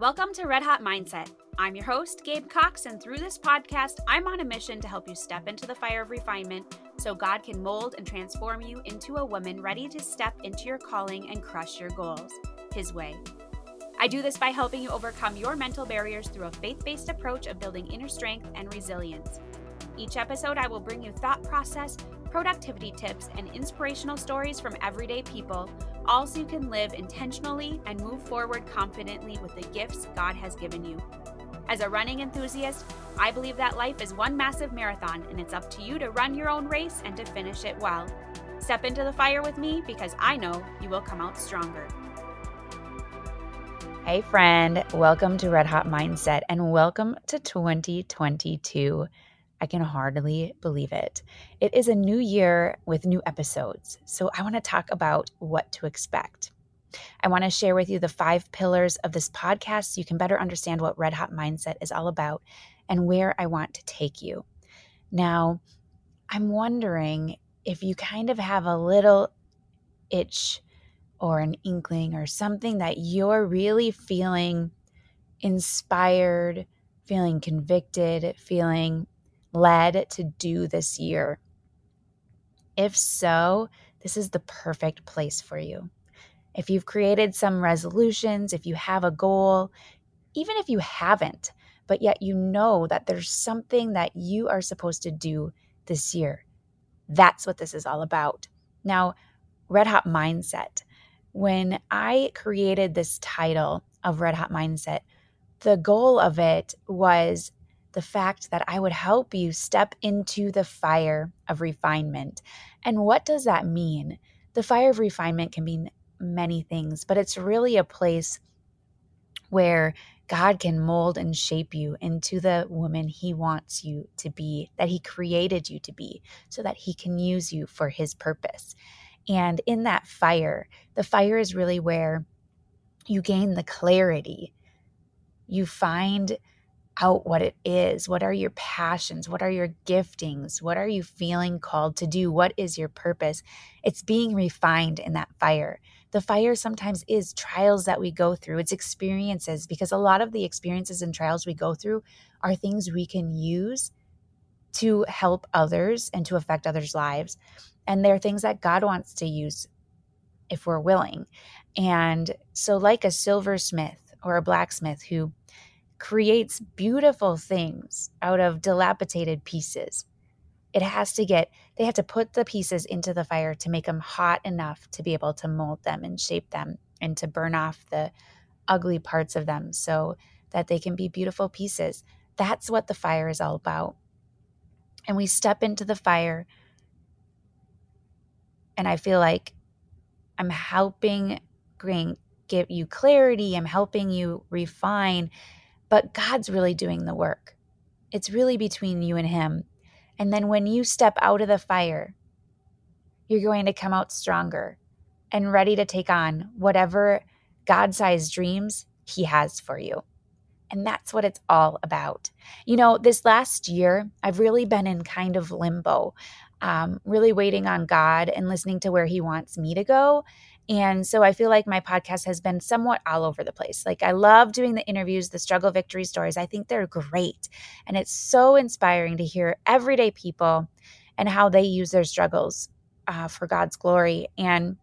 Welcome to Red Hot Mindset. I'm your host, Gabe Cox, and through this podcast, I'm on a mission to help you step into the fire of refinement so God can mold and transform you into a woman ready to step into your calling and crush your goals His way. I do this by helping you overcome your mental barriers through a faith based approach of building inner strength and resilience. Each episode, I will bring you thought process, productivity tips, and inspirational stories from everyday people, all so you can live intentionally and move forward confidently with the gifts God has given you. As a running enthusiast, I believe that life is one massive marathon, and it's up to you to run your own race and to finish it well. Step into the fire with me because I know you will come out stronger. Hey, friend, welcome to Red Hot Mindset and welcome to 2022. I can hardly believe it. It is a new year with new episodes, so I want to talk about what to expect. I want to share with you the five pillars of this podcast so you can better understand what Red Hot Mindset is all about and where I want to take you. Now, I'm wondering if you kind of have a little itch or an inkling or something that you're really feeling inspired, feeling convicted, feeling led to do this year? If so, this is the perfect place for you. If you've created some resolutions, if you have a goal, even if you haven't, but yet you know that there's something that you are supposed to do this year, that's what this is all about. Now, Red Hot Mindset. When I created this title of Red Hot Mindset, the goal of it was the fact that I would help you step into the fire of refinement. And what does that mean? The fire of refinement can mean many things, but it's really a place where God can mold and shape you into the woman He wants you to be, that He created you to be, so that He can use you for His purpose. And in that fire, the fire is really where you gain the clarity. You find out what it is. What are your passions? What are your giftings? What are you feeling called to do? What is your purpose? It's being refined in that fire. The fire sometimes is trials that we go through, it's experiences, because a lot of the experiences and trials we go through are things we can use to help others and to affect others' lives. And they're things that God wants to use if we're willing. And so, like a silversmith or a blacksmith who creates beautiful things out of dilapidated pieces. It has to get, they have to put the pieces into the fire to make them hot enough to be able to mold them and shape them and to burn off the ugly parts of them so that they can be beautiful pieces. That's what the fire is all about. And we step into the fire, and I feel like I'm helping bring, give you clarity. I'm helping you refine but God's really doing the work. It's really between you and Him. And then when you step out of the fire, you're going to come out stronger and ready to take on whatever God sized dreams He has for you. And that's what it's all about. You know, this last year, I've really been in kind of limbo, um, really waiting on God and listening to where He wants me to go. And so I feel like my podcast has been somewhat all over the place. Like I love doing the interviews, the struggle victory stories. I think they're great. And it's so inspiring to hear everyday people and how they use their struggles uh, for God's glory. And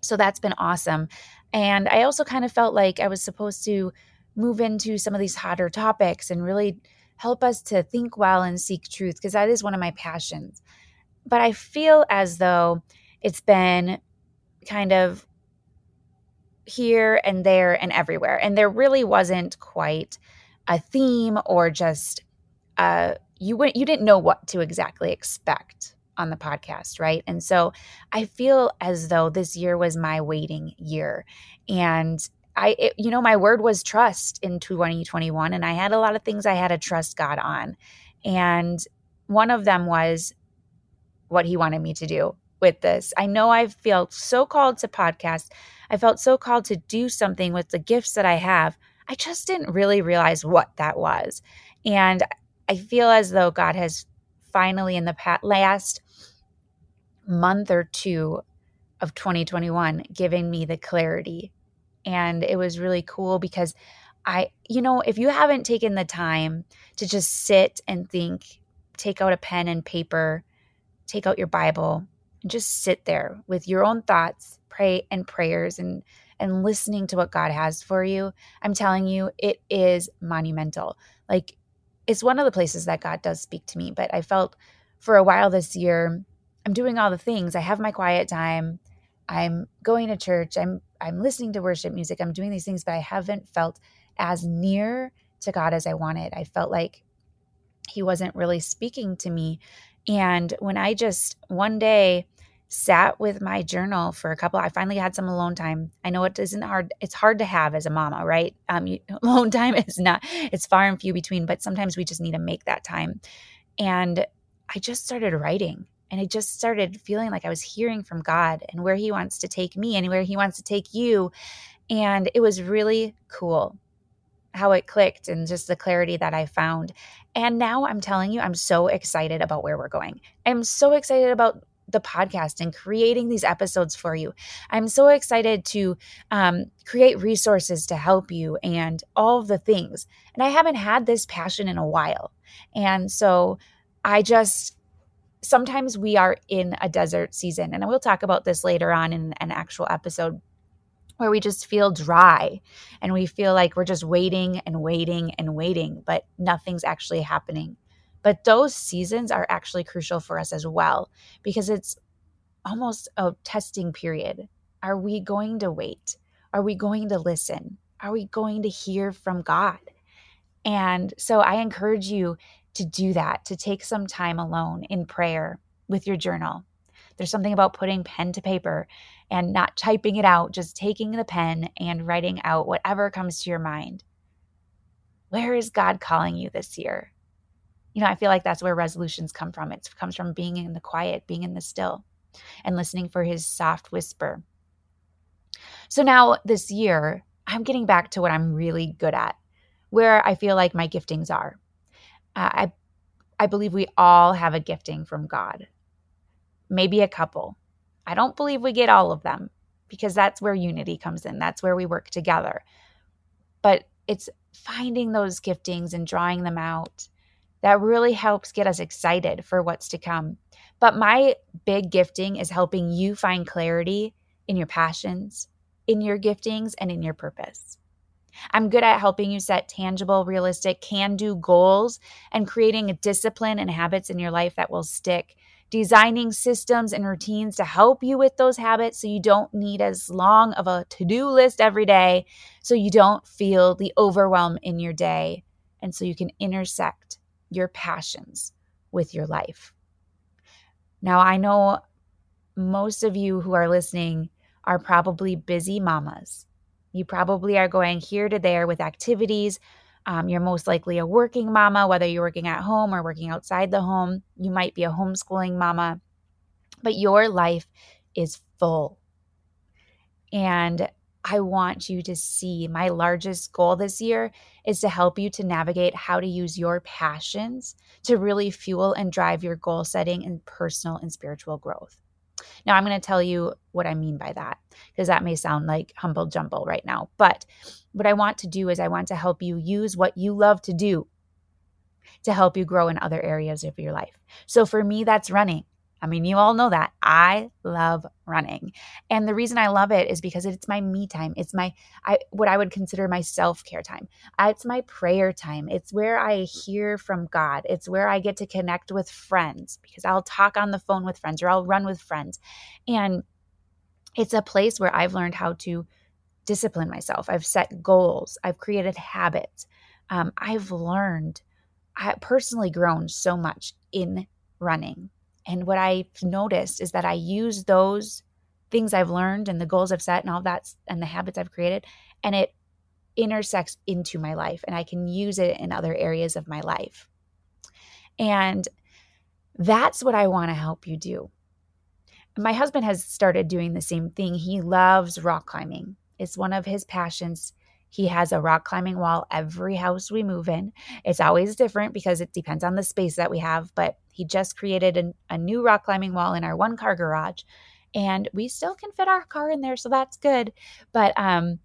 so that's been awesome. And I also kind of felt like I was supposed to move into some of these hotter topics and really help us to think well and seek truth because that is one of my passions. But I feel as though it's been kind of here and there and everywhere. And there really wasn't quite a theme or just uh, you went you didn't know what to exactly expect on the podcast, right? And so I feel as though this year was my waiting year. And I it, you know my word was trust in 2021 and I had a lot of things I had to trust God on. And one of them was what he wanted me to do with this. I know I felt so called to podcast. I felt so called to do something with the gifts that I have. I just didn't really realize what that was. And I feel as though God has finally, in the past, last month or two of 2021, given me the clarity. And it was really cool because I, you know, if you haven't taken the time to just sit and think, take out a pen and paper, take out your Bible, just sit there with your own thoughts, pray and prayers and and listening to what God has for you, I'm telling you, it is monumental. Like it's one of the places that God does speak to me, but I felt for a while this year, I'm doing all the things. I have my quiet time. I'm going to church. I'm I'm listening to worship music. I'm doing these things, but I haven't felt as near to God as I wanted. I felt like he wasn't really speaking to me. And when I just one day sat with my journal for a couple, I finally had some alone time. I know it isn't hard. It's hard to have as a mama, right? Um, you, alone time is not, it's far and few between, but sometimes we just need to make that time. And I just started writing and I just started feeling like I was hearing from God and where He wants to take me and where He wants to take you. And it was really cool how it clicked and just the clarity that I found. And now I'm telling you, I'm so excited about where we're going. I'm so excited about the podcast and creating these episodes for you. I'm so excited to um, create resources to help you and all the things. And I haven't had this passion in a while. And so I just, sometimes we are in a desert season. And I will talk about this later on in an actual episode where we just feel dry and we feel like we're just waiting and waiting and waiting, but nothing's actually happening. But those seasons are actually crucial for us as well because it's almost a testing period. Are we going to wait? Are we going to listen? Are we going to hear from God? And so I encourage you to do that, to take some time alone in prayer with your journal. There's something about putting pen to paper and not typing it out, just taking the pen and writing out whatever comes to your mind. Where is God calling you this year? You know, I feel like that's where resolutions come from. It comes from being in the quiet, being in the still, and listening for his soft whisper. So now this year, I'm getting back to what I'm really good at, where I feel like my giftings are. Uh, I I believe we all have a gifting from God. Maybe a couple. I don't believe we get all of them because that's where unity comes in. That's where we work together. But it's finding those giftings and drawing them out that really helps get us excited for what's to come. But my big gifting is helping you find clarity in your passions, in your giftings, and in your purpose. I'm good at helping you set tangible, realistic, can do goals and creating a discipline and habits in your life that will stick. Designing systems and routines to help you with those habits so you don't need as long of a to do list every day, so you don't feel the overwhelm in your day, and so you can intersect your passions with your life. Now, I know most of you who are listening are probably busy mamas. You probably are going here to there with activities. Um, you're most likely a working mama, whether you're working at home or working outside the home. You might be a homeschooling mama, but your life is full. And I want you to see my largest goal this year is to help you to navigate how to use your passions to really fuel and drive your goal setting and personal and spiritual growth. Now, I'm going to tell you what I mean by that because that may sound like humble jumble right now. But what I want to do is I want to help you use what you love to do to help you grow in other areas of your life. So for me, that's running. I mean, you all know that. I love running. And the reason I love it is because it's my me time. It's my I what I would consider my self-care time. It's my prayer time. It's where I hear from God. It's where I get to connect with friends because I'll talk on the phone with friends or I'll run with friends. And it's a place where I've learned how to discipline myself. I've set goals. I've created habits. Um, I've learned, I personally grown so much in running and what I've noticed is that I use those things I've learned and the goals I've set and all that and the habits I've created, and it intersects into my life and I can use it in other areas of my life. And that's what I want to help you do. My husband has started doing the same thing. He loves rock climbing. It's one of his passions. He has a rock climbing wall every house we move in. It's always different because it depends on the space that we have, but he just created a, a new rock climbing wall in our one car garage and we still can fit our car in there, so that's good. But um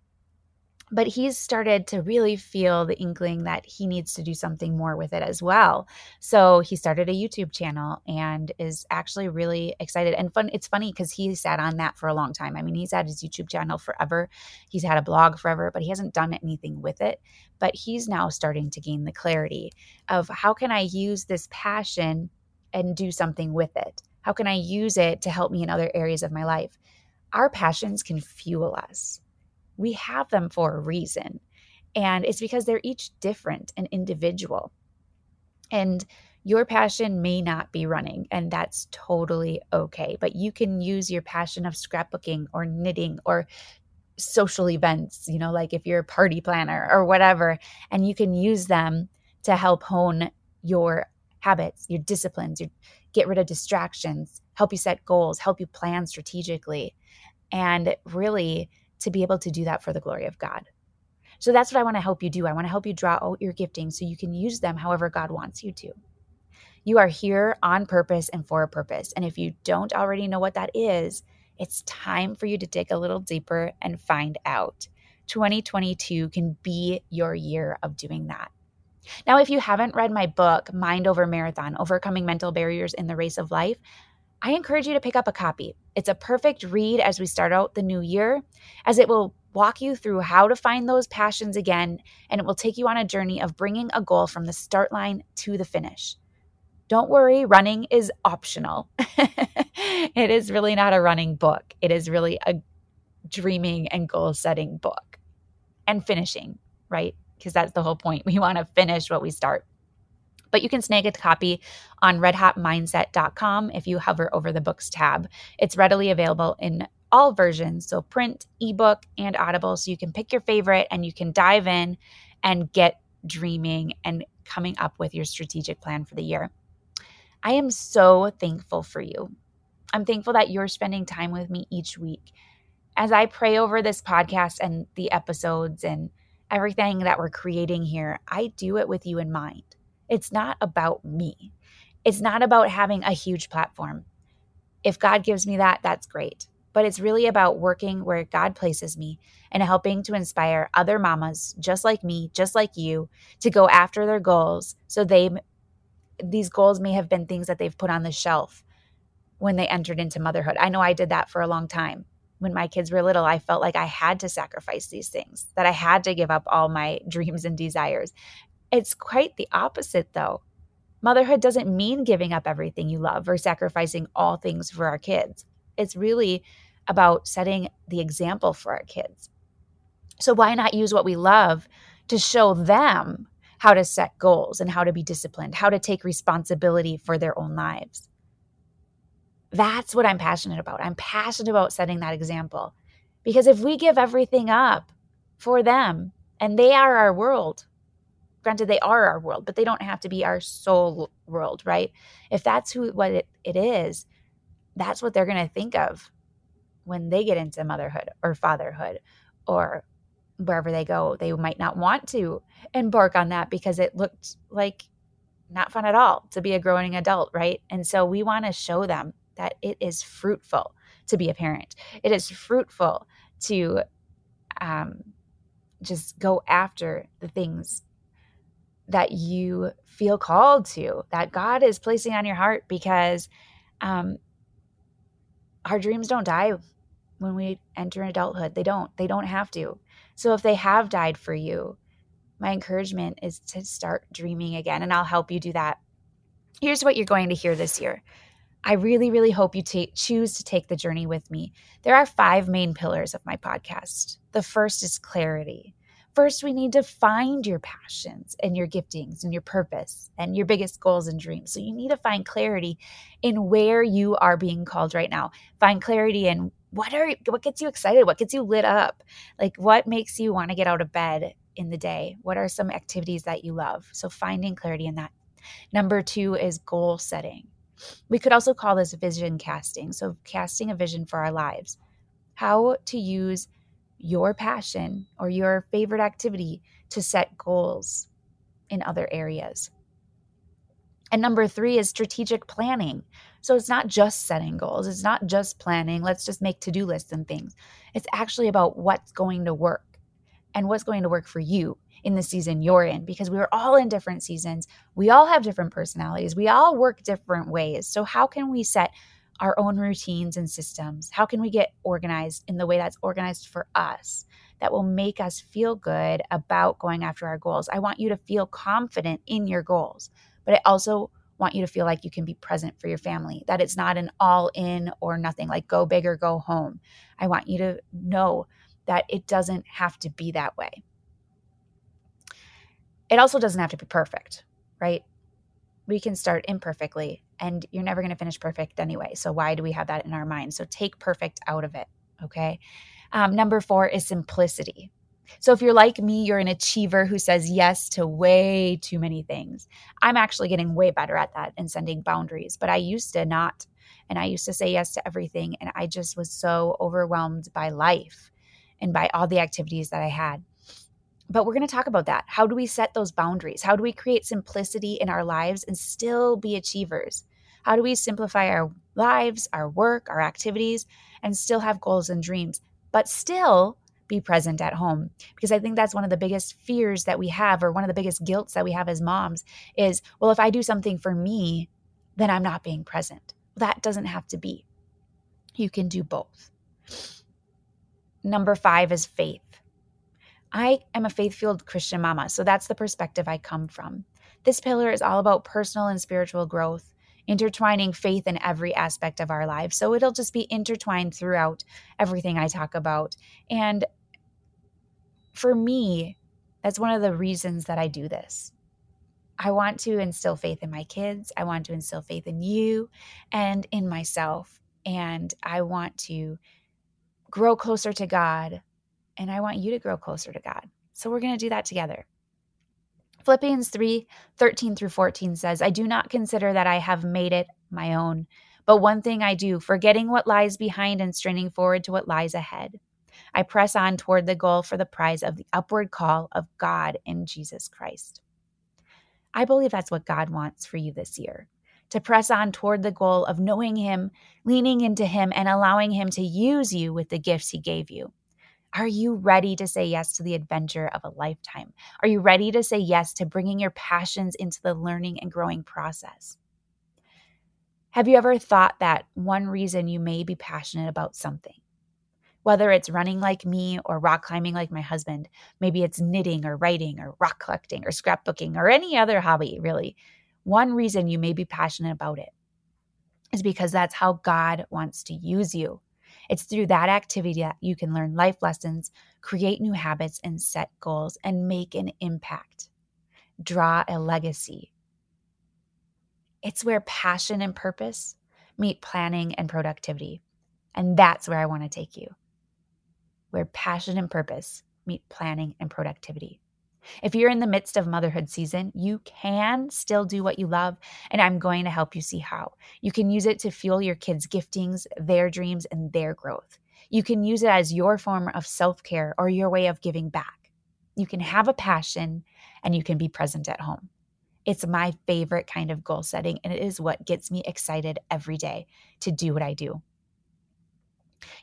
but he's started to really feel the inkling that he needs to do something more with it as well. So he started a YouTube channel and is actually really excited and fun. It's funny because he sat on that for a long time. I mean, he's had his YouTube channel forever, he's had a blog forever, but he hasn't done anything with it. But he's now starting to gain the clarity of how can I use this passion and do something with it? How can I use it to help me in other areas of my life? Our passions can fuel us we have them for a reason. And it's because they're each different and individual. And your passion may not be running, and that's totally okay. But you can use your passion of scrapbooking or knitting or social events, you know, like if you're a party planner or whatever, and you can use them to help hone your habits, your disciplines, your, get rid of distractions, help you set goals, help you plan strategically. And really, to be able to do that for the glory of God. So that's what I want to help you do. I want to help you draw out your gifting so you can use them however God wants you to. You are here on purpose and for a purpose. And if you don't already know what that is, it's time for you to dig a little deeper and find out. 2022 can be your year of doing that. Now, if you haven't read my book, Mind Over Marathon Overcoming Mental Barriers in the Race of Life, I encourage you to pick up a copy. It's a perfect read as we start out the new year, as it will walk you through how to find those passions again, and it will take you on a journey of bringing a goal from the start line to the finish. Don't worry, running is optional. it is really not a running book, it is really a dreaming and goal setting book and finishing, right? Because that's the whole point. We want to finish what we start but you can snag a copy on redhotmindset.com if you hover over the books tab. It's readily available in all versions, so print, ebook, and audible. So you can pick your favorite and you can dive in and get dreaming and coming up with your strategic plan for the year. I am so thankful for you. I'm thankful that you're spending time with me each week. As I pray over this podcast and the episodes and everything that we're creating here, I do it with you in mind. It's not about me. It's not about having a huge platform. If God gives me that, that's great. But it's really about working where God places me and helping to inspire other mamas just like me, just like you, to go after their goals. So they, these goals may have been things that they've put on the shelf when they entered into motherhood. I know I did that for a long time. When my kids were little, I felt like I had to sacrifice these things, that I had to give up all my dreams and desires. It's quite the opposite, though. Motherhood doesn't mean giving up everything you love or sacrificing all things for our kids. It's really about setting the example for our kids. So, why not use what we love to show them how to set goals and how to be disciplined, how to take responsibility for their own lives? That's what I'm passionate about. I'm passionate about setting that example. Because if we give everything up for them and they are our world, granted they are our world but they don't have to be our sole world right if that's who what it, it is that's what they're going to think of when they get into motherhood or fatherhood or wherever they go they might not want to embark on that because it looked like not fun at all to be a growing adult right and so we want to show them that it is fruitful to be a parent it is fruitful to um, just go after the things that you feel called to, that God is placing on your heart because um, our dreams don't die when we enter adulthood. They don't. They don't have to. So if they have died for you, my encouragement is to start dreaming again, and I'll help you do that. Here's what you're going to hear this year. I really, really hope you t- choose to take the journey with me. There are five main pillars of my podcast. The first is clarity. First, we need to find your passions and your giftings and your purpose and your biggest goals and dreams. So, you need to find clarity in where you are being called right now. Find clarity in what are what gets you excited, what gets you lit up, like what makes you want to get out of bed in the day. What are some activities that you love? So, finding clarity in that. Number two is goal setting. We could also call this vision casting. So, casting a vision for our lives. How to use your passion or your favorite activity to set goals in other areas. And number three is strategic planning. So it's not just setting goals, it's not just planning, let's just make to do lists and things. It's actually about what's going to work and what's going to work for you in the season you're in because we are all in different seasons. We all have different personalities. We all work different ways. So, how can we set our own routines and systems? How can we get organized in the way that's organized for us that will make us feel good about going after our goals? I want you to feel confident in your goals, but I also want you to feel like you can be present for your family, that it's not an all in or nothing, like go big or go home. I want you to know that it doesn't have to be that way. It also doesn't have to be perfect, right? We can start imperfectly and you're never going to finish perfect anyway. So, why do we have that in our mind? So, take perfect out of it. Okay. Um, number four is simplicity. So, if you're like me, you're an achiever who says yes to way too many things. I'm actually getting way better at that and setting boundaries, but I used to not. And I used to say yes to everything. And I just was so overwhelmed by life and by all the activities that I had. But we're going to talk about that. How do we set those boundaries? How do we create simplicity in our lives and still be achievers? How do we simplify our lives, our work, our activities, and still have goals and dreams, but still be present at home? Because I think that's one of the biggest fears that we have, or one of the biggest guilts that we have as moms is, well, if I do something for me, then I'm not being present. That doesn't have to be. You can do both. Number five is faith. I am a faith filled Christian mama, so that's the perspective I come from. This pillar is all about personal and spiritual growth, intertwining faith in every aspect of our lives. So it'll just be intertwined throughout everything I talk about. And for me, that's one of the reasons that I do this. I want to instill faith in my kids. I want to instill faith in you and in myself. And I want to grow closer to God and I want you to grow closer to God. So we're going to do that together. Philippians 3 13 through 14 says, I do not consider that I have made it my own, but one thing I do, forgetting what lies behind and straining forward to what lies ahead. I press on toward the goal for the prize of the upward call of God in Jesus Christ. I believe that's what God wants for you this year to press on toward the goal of knowing Him, leaning into Him, and allowing Him to use you with the gifts He gave you. Are you ready to say yes to the adventure of a lifetime? Are you ready to say yes to bringing your passions into the learning and growing process? Have you ever thought that one reason you may be passionate about something, whether it's running like me or rock climbing like my husband, maybe it's knitting or writing or rock collecting or scrapbooking or any other hobby, really, one reason you may be passionate about it is because that's how God wants to use you. It's through that activity that you can learn life lessons, create new habits, and set goals and make an impact, draw a legacy. It's where passion and purpose meet planning and productivity. And that's where I want to take you. Where passion and purpose meet planning and productivity. If you're in the midst of motherhood season, you can still do what you love, and I'm going to help you see how. You can use it to fuel your kids' giftings, their dreams, and their growth. You can use it as your form of self care or your way of giving back. You can have a passion and you can be present at home. It's my favorite kind of goal setting, and it is what gets me excited every day to do what I do.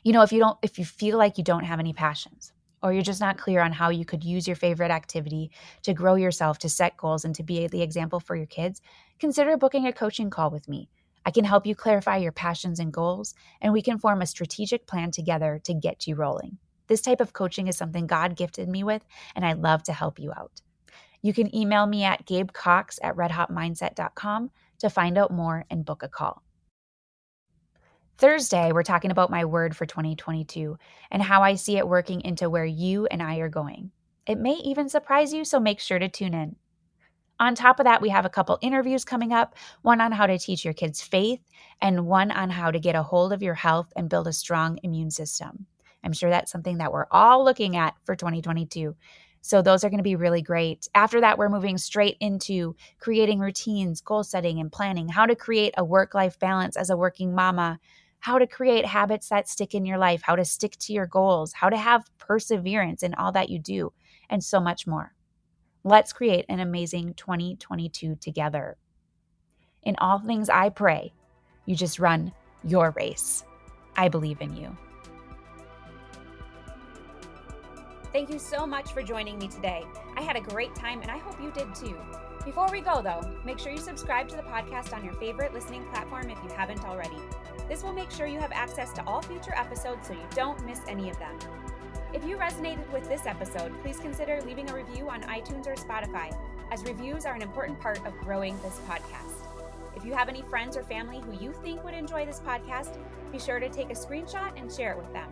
You know, if you don't, if you feel like you don't have any passions, or you're just not clear on how you could use your favorite activity to grow yourself, to set goals, and to be the example for your kids, consider booking a coaching call with me. I can help you clarify your passions and goals, and we can form a strategic plan together to get you rolling. This type of coaching is something God gifted me with, and I'd love to help you out. You can email me at gabecox at redhotmindset.com to find out more and book a call. Thursday, we're talking about my word for 2022 and how I see it working into where you and I are going. It may even surprise you, so make sure to tune in. On top of that, we have a couple interviews coming up one on how to teach your kids faith, and one on how to get a hold of your health and build a strong immune system. I'm sure that's something that we're all looking at for 2022. So, those are going to be really great. After that, we're moving straight into creating routines, goal setting, and planning, how to create a work life balance as a working mama, how to create habits that stick in your life, how to stick to your goals, how to have perseverance in all that you do, and so much more. Let's create an amazing 2022 together. In all things, I pray you just run your race. I believe in you. Thank you so much for joining me today. I had a great time and I hope you did too. Before we go, though, make sure you subscribe to the podcast on your favorite listening platform if you haven't already. This will make sure you have access to all future episodes so you don't miss any of them. If you resonated with this episode, please consider leaving a review on iTunes or Spotify, as reviews are an important part of growing this podcast. If you have any friends or family who you think would enjoy this podcast, be sure to take a screenshot and share it with them.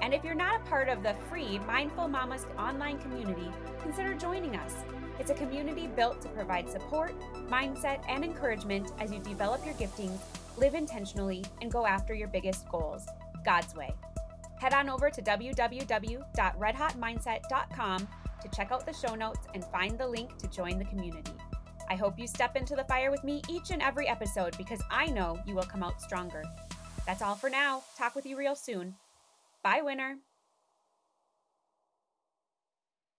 And if you're not a part of the free Mindful Mamas online community, consider joining us. It's a community built to provide support, mindset, and encouragement as you develop your giftings, live intentionally, and go after your biggest goals God's way. Head on over to www.redhotmindset.com to check out the show notes and find the link to join the community. I hope you step into the fire with me each and every episode because I know you will come out stronger. That's all for now. Talk with you real soon. Bye, winner.